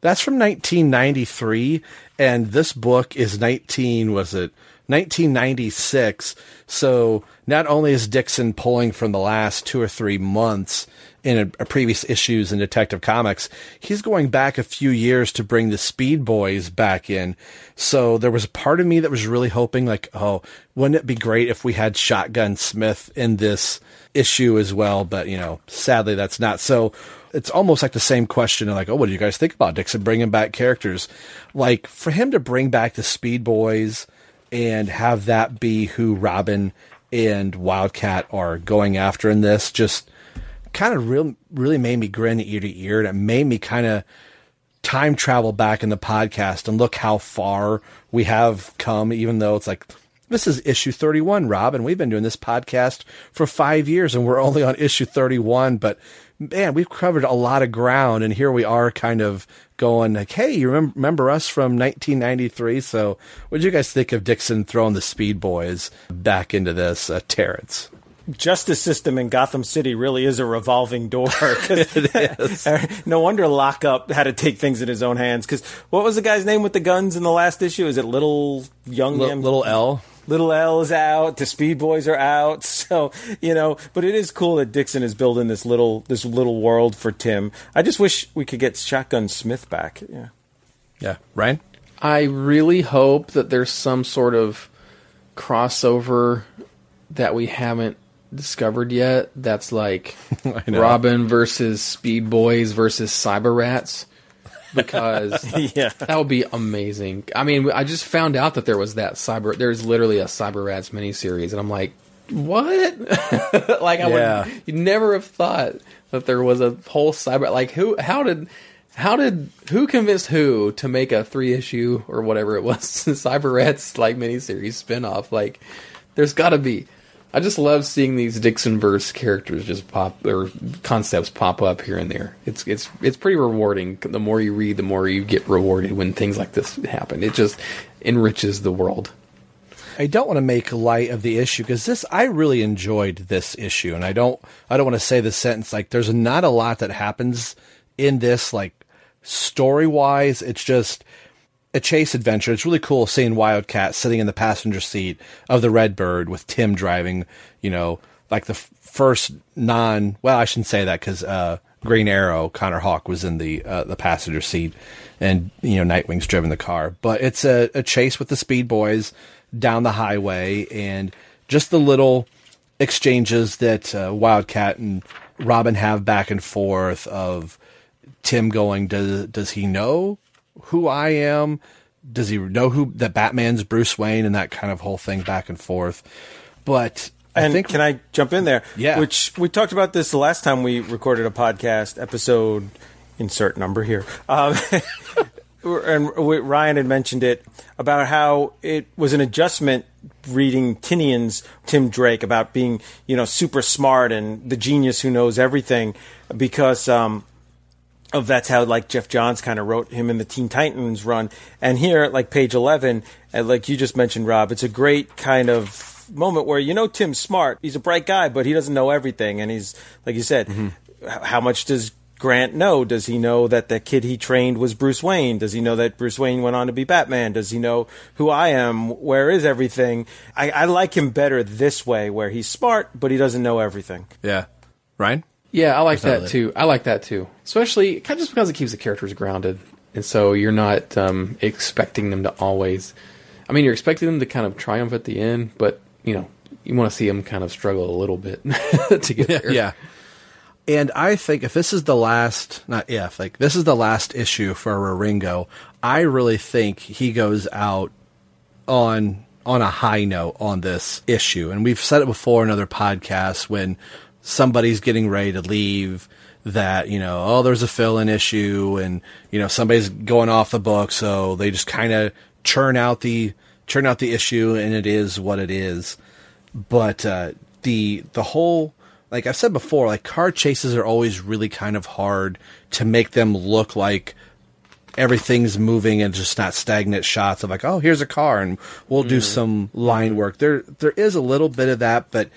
That's from 1993. and this book is 19 was it 1996 so not only is dixon pulling from the last two or three months in a, a previous issues in detective comics he's going back a few years to bring the speed boys back in so there was a part of me that was really hoping like oh wouldn't it be great if we had shotgun smith in this issue as well but you know sadly that's not so it's almost like the same question like, oh, what do you guys think about Dixon bringing back characters? Like for him to bring back the Speed Boys and have that be who Robin and Wildcat are going after in this, just kind of real, really made me grin ear to ear, and it made me kind of time travel back in the podcast and look how far we have come, even though it's like. This is issue 31, Rob, and we've been doing this podcast for five years and we're only on issue 31, but man, we've covered a lot of ground, and here we are, kind of going like, "Hey, you remember, remember us from 1993?" So, what did you guys think of Dixon throwing the Speed Boys back into this, uh, Terrence?
Justice system in Gotham City really is a revolving door. no wonder Lockup had to take things in his own hands. Because what was the guy's name with the guns in the last issue? Is it Little Young
L- Little L?
Little L is out. The Speed Boys are out. So you know, but it is cool that Dixon is building this little this little world for Tim. I just wish we could get Shotgun Smith back. Yeah.
Yeah, Ryan.
I really hope that there's some sort of crossover that we haven't discovered yet. That's like. Robin versus Speed Boys versus Cyber Rats. Because
yeah,
that would be amazing. I mean, I just found out that there was that cyber. There's literally a Cyber Rats miniseries, and I'm like, what? like I
Yeah.
would you never have thought that there was a whole cyber. Like who? How did? How did who convinced who to make a three issue or whatever it was Cyber Rats like miniseries spinoff? Like, there's got to be. I just love seeing these Dixon verse characters just pop or concepts pop up here and there. It's it's it's pretty rewarding. The more you read, the more you get rewarded when things like this happen. It just enriches the world.
I don't want to make light of the issue because this I really enjoyed this issue, and I don't I don't want to say the sentence like there's not a lot that happens in this like story wise. It's just a chase adventure. It's really cool seeing Wildcat sitting in the passenger seat of the Redbird with Tim driving. You know, like the f- first non. Well, I shouldn't say that because uh, Green Arrow, Connor Hawke was in the uh, the passenger seat, and you know Nightwing's driven the car. But it's a, a chase with the Speed Boys down the highway, and just the little exchanges that uh, Wildcat and Robin have back and forth of Tim going, does does he know who I am? Does he know who that Batman's Bruce Wayne and that kind of whole thing back and forth? But I
and
think
can I jump in there?
Yeah.
Which we talked about this the last time we recorded a podcast episode. Insert number here. Um, and we- Ryan had mentioned it about how it was an adjustment reading Tynion's Tim Drake about being, you know, super smart and the genius who knows everything because um, of that's how like Geoff Johns kind of wrote him in the Teen Titans run. And here, like page eleven, and like you just mentioned, Rob, it's a great kind of moment where you know Tim's smart. He's a bright guy, but he doesn't know everything. And he's like you said, mm-hmm. h- how much does Grant know? Does he know that the kid he trained was Bruce Wayne? Does he know that Bruce Wayne went on to be Batman? Does he know who I am? Where is everything? I, I like him better this way, where he's smart, but he doesn't know everything.
Yeah, Ryan.
Yeah, I like that too. I like that too, especially kind of just because it keeps the characters grounded, and so you're not um, expecting them to always. I mean, you're expecting them to kind of triumph at the end, but you know, you want to see them kind of struggle a little bit to get there.
yeah. And I think if this is the last, not if, like this is the last issue for Wieringo, I really think he goes out on on a high note on this issue. And we've said it before in other podcasts when somebody's getting ready to leave that, you know, oh, there's a fill-in issue and, you know, somebody's going off the book, so they just kind of churn out the churn out the issue and it is what it is. But uh the the whole like I've said before, like car chases are always really kind of hard to make them look like everything's moving and just not stagnant shots of like, oh, here's a car and we'll do some line work. There there is a little bit of that, but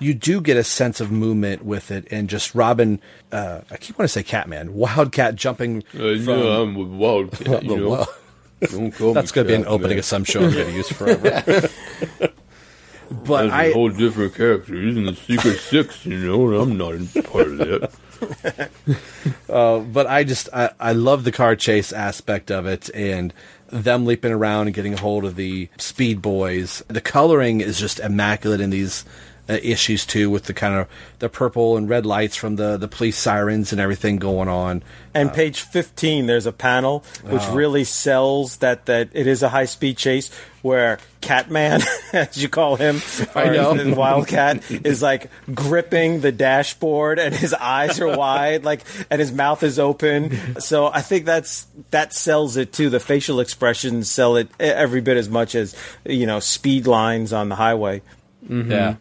you do get a sense of movement with it and just Robin uh, I keep wanting to say Catman, Wildcat jumping from
I'm Wildcat,
the, Wil-
Don't call
That's
me
going to be an opening
man.
of some show I'm going to use forever. but
That's
I
a whole different character. He's in the Secret Six, you know, and I'm not in part of that.
uh, but I just I, I love the car chase aspect of it and them leaping around and getting a hold of the speed boys. The coloring is just immaculate in these uh, issues too, with the kind of the purple and red lights from the the police sirens and everything going on.
And page 15, there's a panel which
Oh.
really sells that, that it is a high speed chase where Catman, as you call him,
I know.
Wildcat, is like gripping the dashboard and his eyes are wide, like, and his mouth is open. So I think that's, that sells it too. The facial expressions sell it every bit as much as, you know, speed lines on the highway.
Mhm.
Yeah.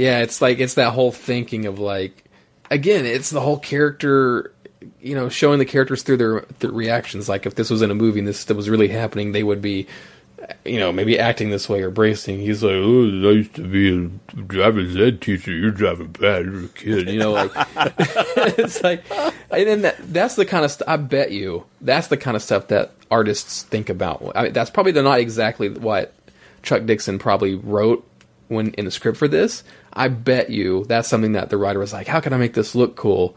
Yeah, it's like it's that whole thinking of like again, it's the whole character you know, showing the characters through their, their reactions. Like if this was in a movie and this stuff was really happening, they would be you know, maybe acting this way or bracing. He's like, Oh, I used to be a driver's ed teacher, you're driving bad, you're a kid, you know, like it's like and then that that's the kind of stuff I bet you that's the kind of stuff that artists think about. I mean, that's probably not exactly what Chuck Dixon probably wrote when in the script for this. I bet you that's something that the writer was like, "How can I make this look cool?"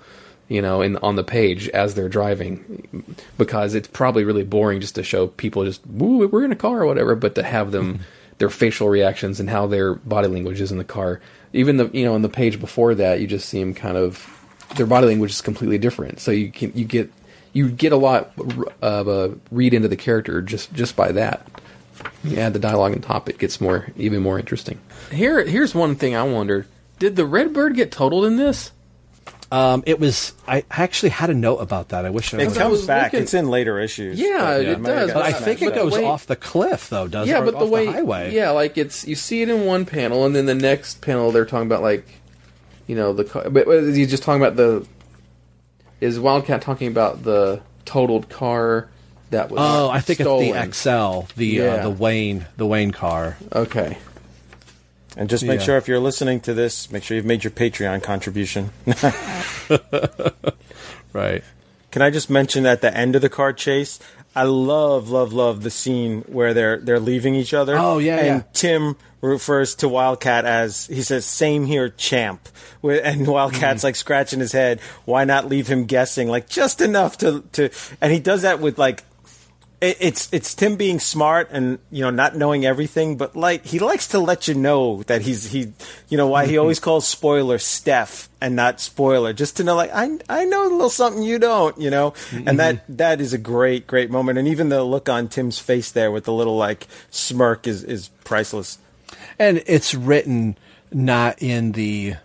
You know, in on the page as they're driving, because it's probably really boring just to show people just "Woo, we're in a car" or whatever, but to have them their facial reactions and how their body language is in the car. Even the you know in the page before that, you just see them kind of their body language is completely different. So you can you get you get a lot of a read into the character just just by that. You add the dialogue on top, it gets more even more interesting. Here here's one thing I wondered: Did the red bird get totaled in this?
Um, it was. I I actually had a note about that. I wish I
It
would've-
comes back.
looking-
It's in later issues.
Yeah,
But
it
might have
does,
But I think it goes
way-
off the cliff though, doesn't
yeah,
it?
but the
off
way
highway.
yeah, like it's you see it in one panel, and then the next panel they're talking about like, you know, the car. But is he just talking about the? Is Wildcat talking about the totaled car that was?
Oh, I think
stolen?
it's the XL, the
Yeah.
uh, the Wayne, the Wayne car.
Okay.
And just make
Yeah.
sure if you're listening to this, make sure you've made your Patreon contribution.
Right.
Can I just mention at the end of the car chase, I love, love, love the scene where they're they're leaving each other.
Oh, yeah,
and
yeah.
Tim refers to Wildcat as he says, "Same here, champ." And Wildcat's
Mm-hmm.
like scratching his head. Why not leave him guessing, like just enough to to? And he does that with like. It- It's it's Tim being smart and you know not knowing everything, but like he likes to let you know that he's he you know why he always calls spoiler Steph and not spoiler just to know like I I know a little something you don't you know and that mm-hmm. that is a great great moment and even the look on Tim's face there with the little like smirk is is priceless.
And it's written not in the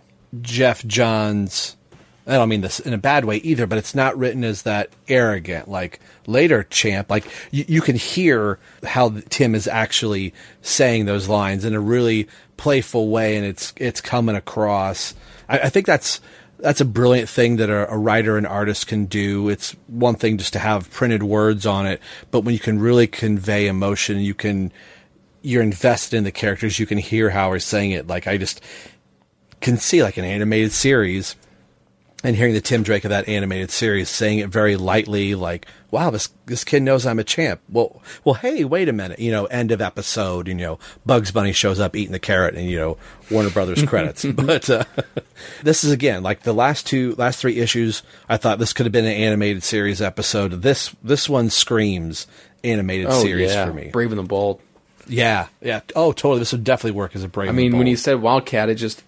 Geoff Johns. I don't mean this in a bad way either, but it's not written as that arrogant, like later champ. Like you, you can hear how Tim is actually saying those lines in a really playful way, and it's it's coming across. I, I think that's that's a brilliant thing that a, a writer and artist can do. It's one thing just to have printed words on it, but when you can really convey emotion, you can you're invested in the characters. You can hear how he's saying it. Like I just can see like an animated series and hearing the Tim Drake of that animated series saying it very lightly, like, wow, this this kid knows I'm a champ. Well well hey, wait a minute, you know, end of episode, you know, Bugs Bunny shows up eating the carrot and, you know, Warner Brothers credits. but uh, this is again, like the last two last three issues, I thought this could have been an animated series episode. This this one screams animated
Oh
series
yeah,
for me.
Brave and the Bold.
Yeah, yeah. Oh, totally. This would definitely work as a brave.
I mean, when you said Wildcat, it just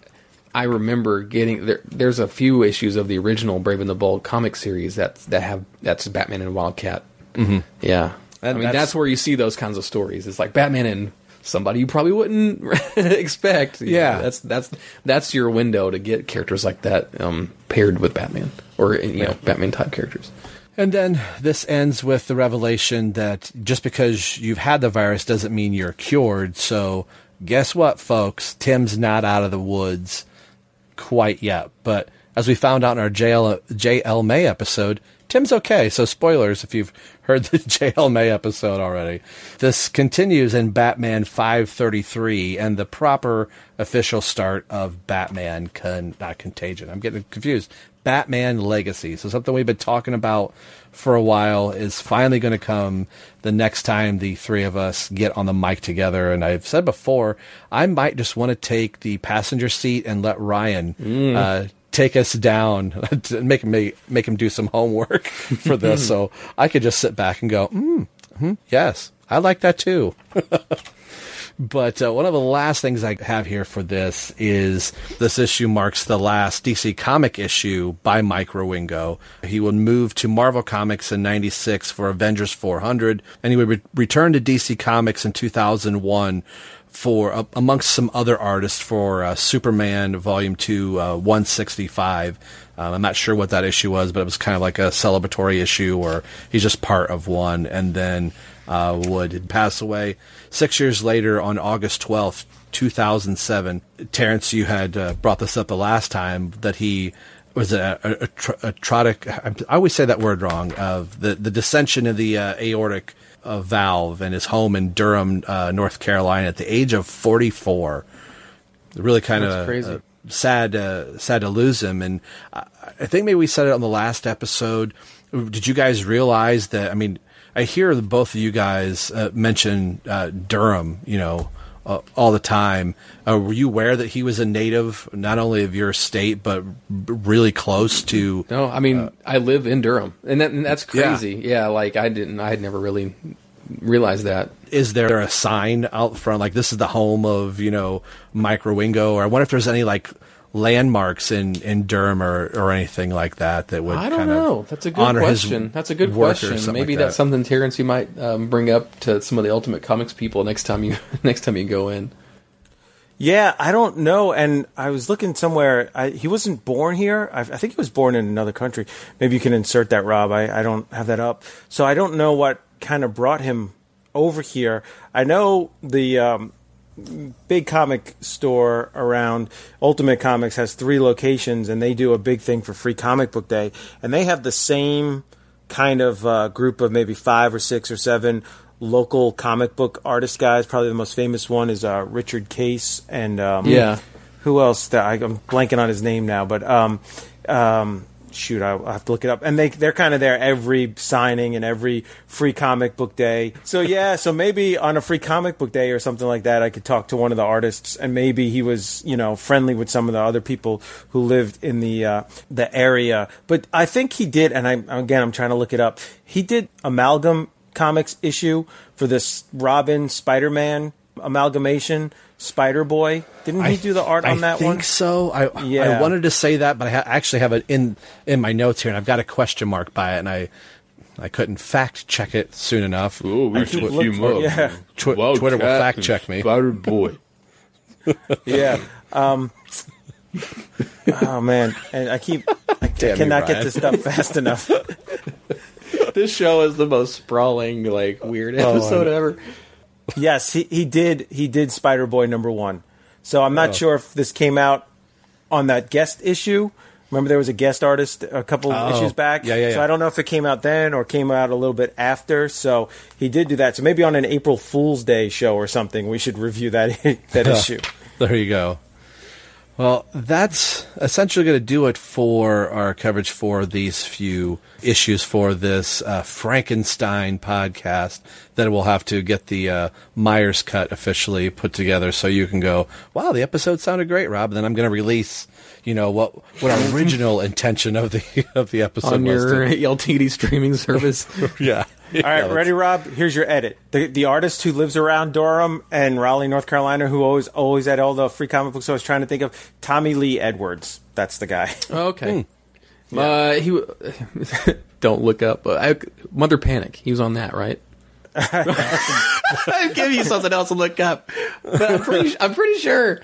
I remember getting there. There's a few issues of the original Brave and the Bold comic series that that have that's Batman and Wildcat.
Mhm.
Yeah, I mean that's,
that's-
where you see those kinds of stories. It's like Batman and somebody you probably wouldn't expect.
Yeah.
know, that's that's that's your window to get characters like that um, paired with Batman or you know Batman type characters.
And then this ends with the revelation that just because you've had the virus doesn't mean you're cured. So, guess what, folks? Tim's not out of the woods quite yet. But as we found out in our JL, JL May episode, Tim's okay. So, spoilers if you've heard the JL May episode already. This continues in Batman 533 and the proper official start of Batman, con- not Contagion. I'm getting confused. Batman Legacy. So something we've been talking about for a while is finally going to come the next time the three of us get on the mic together. And I've said before, I might just want to take the passenger seat and let Ryan
Mm.
uh, take us down, make him make, make him do some homework for this, so I could just sit back and go, mm, mhm, yes, I like that too. But uh, one of the last things I have here for this is this issue marks the last DC comic issue by Mike Wieringo. He would move to Marvel Comics in 96 for Avengers 400, and he would re- return to DC Comics in 2001 for, uh, amongst some other artists, for uh, Superman Volume 2, uh, 165. Um, I'm not sure what that issue was, but it was kind of like a celebratory issue, or he's just part of one, and then uh, would pass away six years later on August 12th, 2007. Terrence, you had uh, brought this up the last time that he was a, a, a, tr- a trotic. I always say that word wrong. Of the the dissection of the uh, aortic uh, valve and his home in Durham, uh, North Carolina, at the age of 44. Really kind
That's
of
crazy.
uh, sad, uh, sad to lose him. And I, I think maybe we said it on the last episode. Did you guys realize that? I mean, I hear both of you guys uh, mention uh, Durham, you know, uh, all the time. Uh, were you aware that he was a native, not only of your state, but really close to?
No, I mean I live in Durham, and, that, and that's
Yeah.
crazy. Yeah. like I didn't, I had never really realized that.
Is there a sign out front like this is the home of you know Mike Wieringo? Or I wonder if there's any like landmarks in in Durham or or anything like that that would
I don't
kind
know.
of
That's a good
honor his
question. That's a good question. Maybe
like
that's
that.
something Terrence you might um, bring up to some of the Ultimate Comics people next time you next time you go in.
Yeah, I don't know. And I was looking somewhere. I, he wasn't born here. I, I think he was born in another country. Maybe you can insert that, Rob. I, I don't have that up. So I don't know what kind of brought him over here. I know the um, big comic store around Ultimate Comics has three locations, and they do a big thing for Free Comic Book Day. And they have the same kind of uh, group of maybe five or six or seven local comic book artist guys. Probably the most famous one is uh, Richard Case and um,
Yeah.
who else? That I, I'm blanking on his name now, but um, um, shoot, I, will have to look it up. And they they're kind of there every signing and every free comic book day. So yeah, so maybe on a free comic book day or something like that, I could talk to one of the artists, and maybe he was you know friendly with some of the other people who lived in the uh, the area. But I think he did, and I again I'm trying to look it up. He did amalgam comics issue for this Robin Spider Man amalgamation Spider Boy. Didn't he
I-
do the art on
I
that
think
one?
so. I
Yeah.
I wanted to say that, but I ha- actually have it in in my notes here, and I've got a question mark by it, and I I couldn't fact check it soon enough.
Oh, we
Or
should
twi-
look him.
Yeah.
Twi-
Wildcat
Twitter will fact check me.
Spider Boy.
yeah. Um, oh man, and I keep I
Damn you,
cannot get this stuff fast enough.
this show is the most sprawling, like weird
Oh,
episode
I know.
ever.
Yes, he, he did he did Spider Boy number one. So I'm not
Oh.
sure if this came out on that guest issue. Remember, there was a guest artist a couple
Oh.
issues back.
Yeah, yeah,
So. I don't know if it came out then or came out a little bit after. So he did do that. So maybe on an April Fool's Day show or something, we should review that that issue.
There you go. Well, that's essentially going to do it for our coverage for these few issues for this uh, Frankenstein podcast. Then we'll have to get the uh, Myers cut officially put together, so you can go, "Wow, the episode sounded great, Rob." And then I'm going to release, you know, what what our original intention of the of the episode
on
was.
your
to-
LTD streaming service.
yeah.
All right,
Yeah,
ready, Rob? Here's your edit. The the artist who lives around Durham and Raleigh, North Carolina, who always always at all the free comic books I was trying to think of, Tommy Lee Edwards. That's the guy.
Okay. Uh, he don't look up. Uh, I, Mother Panic. He was on that, right? I'll give you something else to look up, but I'm pretty. I'm pretty sure.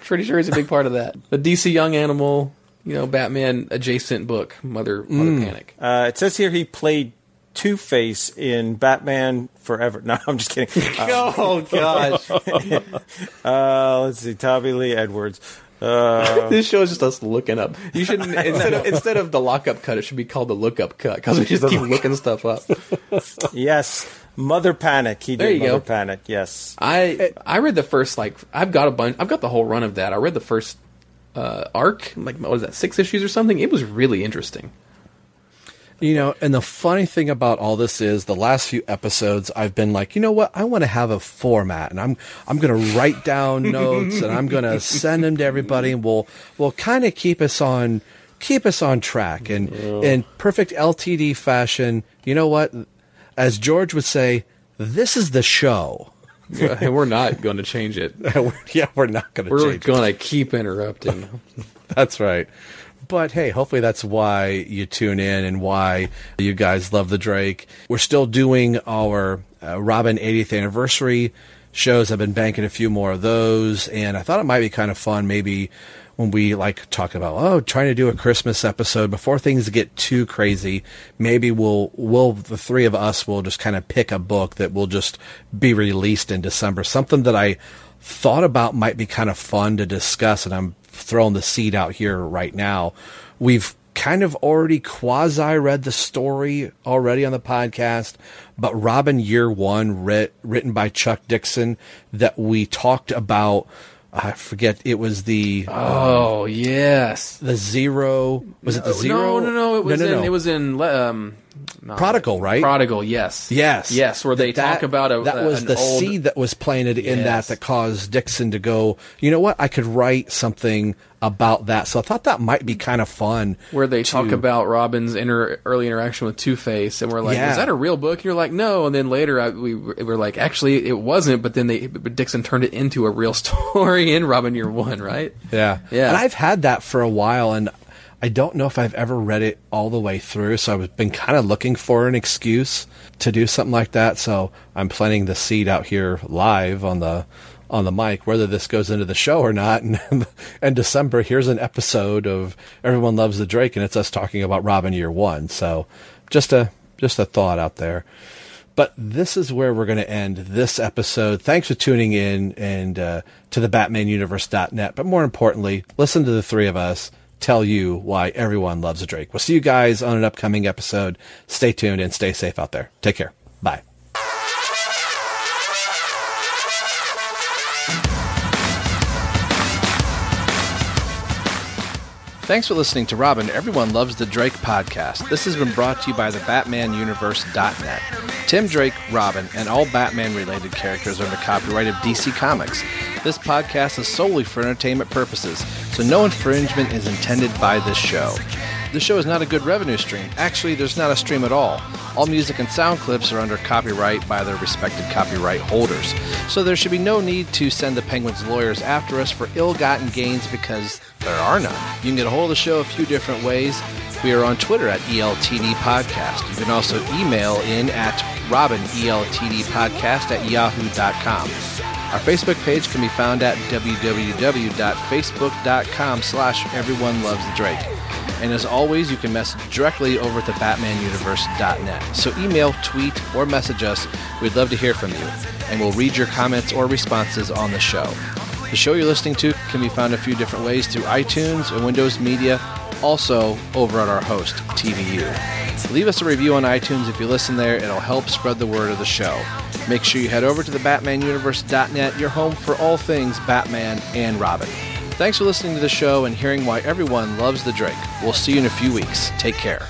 Pretty sure he's a big part of that. The DC Young Animal, you know, Batman adjacent book, Mother Mother
Mm.
Panic.
Uh, it says here he played Two Face in Batman Forever. No, I'm just kidding. Um,
Oh, gosh.
uh, let's see, Tommy Lee Edwards. Uh,
this show is just us looking up. You should instead of instead of the lockup cut, it should be called the lookup cut because we just keep looking stuff up.
yes, Mother Panic. He did
There you
Mother
go.
Panic. Yes.
I I read the first like I've got a bunch. I've got the whole run of that. I read the first uh, arc, like what was that six issues or something? It was really interesting.
You know, and the funny thing about all this is the last few episodes I've been like, you know what? I want to have a format and I'm I'm going to write down notes and I'm going to send them to everybody and we'll we'll kind of keep us on keep us on track and in perfect LTD fashion. You know what? As George would say, this is the show.
and we're not going to change it.
yeah, we're not going to
We're
change it.
going to keep interrupting.
That's right. But hey, hopefully that's why you tune in and why you guys love the Drake. We're still doing our uh, Robin 80th anniversary shows. I've been banking a few more of those, and I thought it might be kind of fun maybe when we like talk about oh trying to do a Christmas episode before things get too crazy. Maybe we'll we'll the three of us will just kind of pick a book that will just be released in December. Something that I thought about might be kind of fun to discuss, and I'm throwing the seed out here right now. We've kind of already quasi read the story already on the podcast, but Robin Year One, writ, written by Chuck Dixon, that we talked about. I forget it was the
Oh yes,
the zero was it the zero?
No, no, no. It was
no,
in.
no.
It was in. Um, no.
Prodigal, right?
Prodigal. Yes.
Yes,
Yes. Where they
That-
talk about a
that was the
old,
seed that was planted in that
Yes.
that caused Dixon to go. You know what? I could write something about that. So I thought that might be kind of fun.
where they talk about Robin's inter- early interaction with Two Face, and we're like,
Yeah.
"Is that a real book?" And you're like, "No." And then later, I, we were like, "Actually, it wasn't." But then they, but Dixon turned it into a real story in Robin Year One, right?
Yeah.
Yeah.
And I've had that for a while and I don't know if I've ever read it all the way through, so I've been kind of looking for an excuse to do something like that. So I'm planting the seed out here live on the on the mic, whether this goes into the show or not. And in December, here's an episode of Everyone Loves the Drake, and it's us talking about Robin Year One. So just a just a thought out there. But this is where we're going to end this episode. Thanks for tuning in and uh, to the BatmanUniverse.net. But more importantly, listen to the three of us tell you why everyone loves a Drake. We'll see you guys on an upcoming episode. Stay tuned and stay safe out there. Take care. Bye. Thanks for listening to Robin. Everyone loves the Drake podcast. This has been brought to you by the BatmanUniverse.net. Tim Drake, Robin, and all Batman-related characters are under copyright of DC Comics. This podcast is solely for entertainment purposes, so no infringement is intended by this show. The show is not a good revenue stream. Actually, there's not a stream at all. All music and sound clips are under copyright by their respected copyright holders. So there should be no need to send the Penguins lawyers after us for ill-gotten gains because there are none. You can get a hold of the show a few different ways. We are on Twitter at ELTD Podcast. You can also email in at Robin ELTD Podcast at yahoo.com. Our Facebook page can be found at www.facebook.com slash everyone loves Drake. And as always, you can message directly over at the BatmanUniverse.net. So email, tweet, or message us. We'd love to hear from you. And we'll read your comments or responses on the show. The show you're listening to can be found a few different ways through iTunes and Windows Media, also over at our host, TVU. Leave us a review on iTunes if you listen there. It'll help spread the word of the show. Make sure you head over to the BatmanUniverse.net, your home for all things Batman and Robin. Thanks for listening to the show and hearing why everyone loves the Drake. We'll see you in a few weeks. Take care.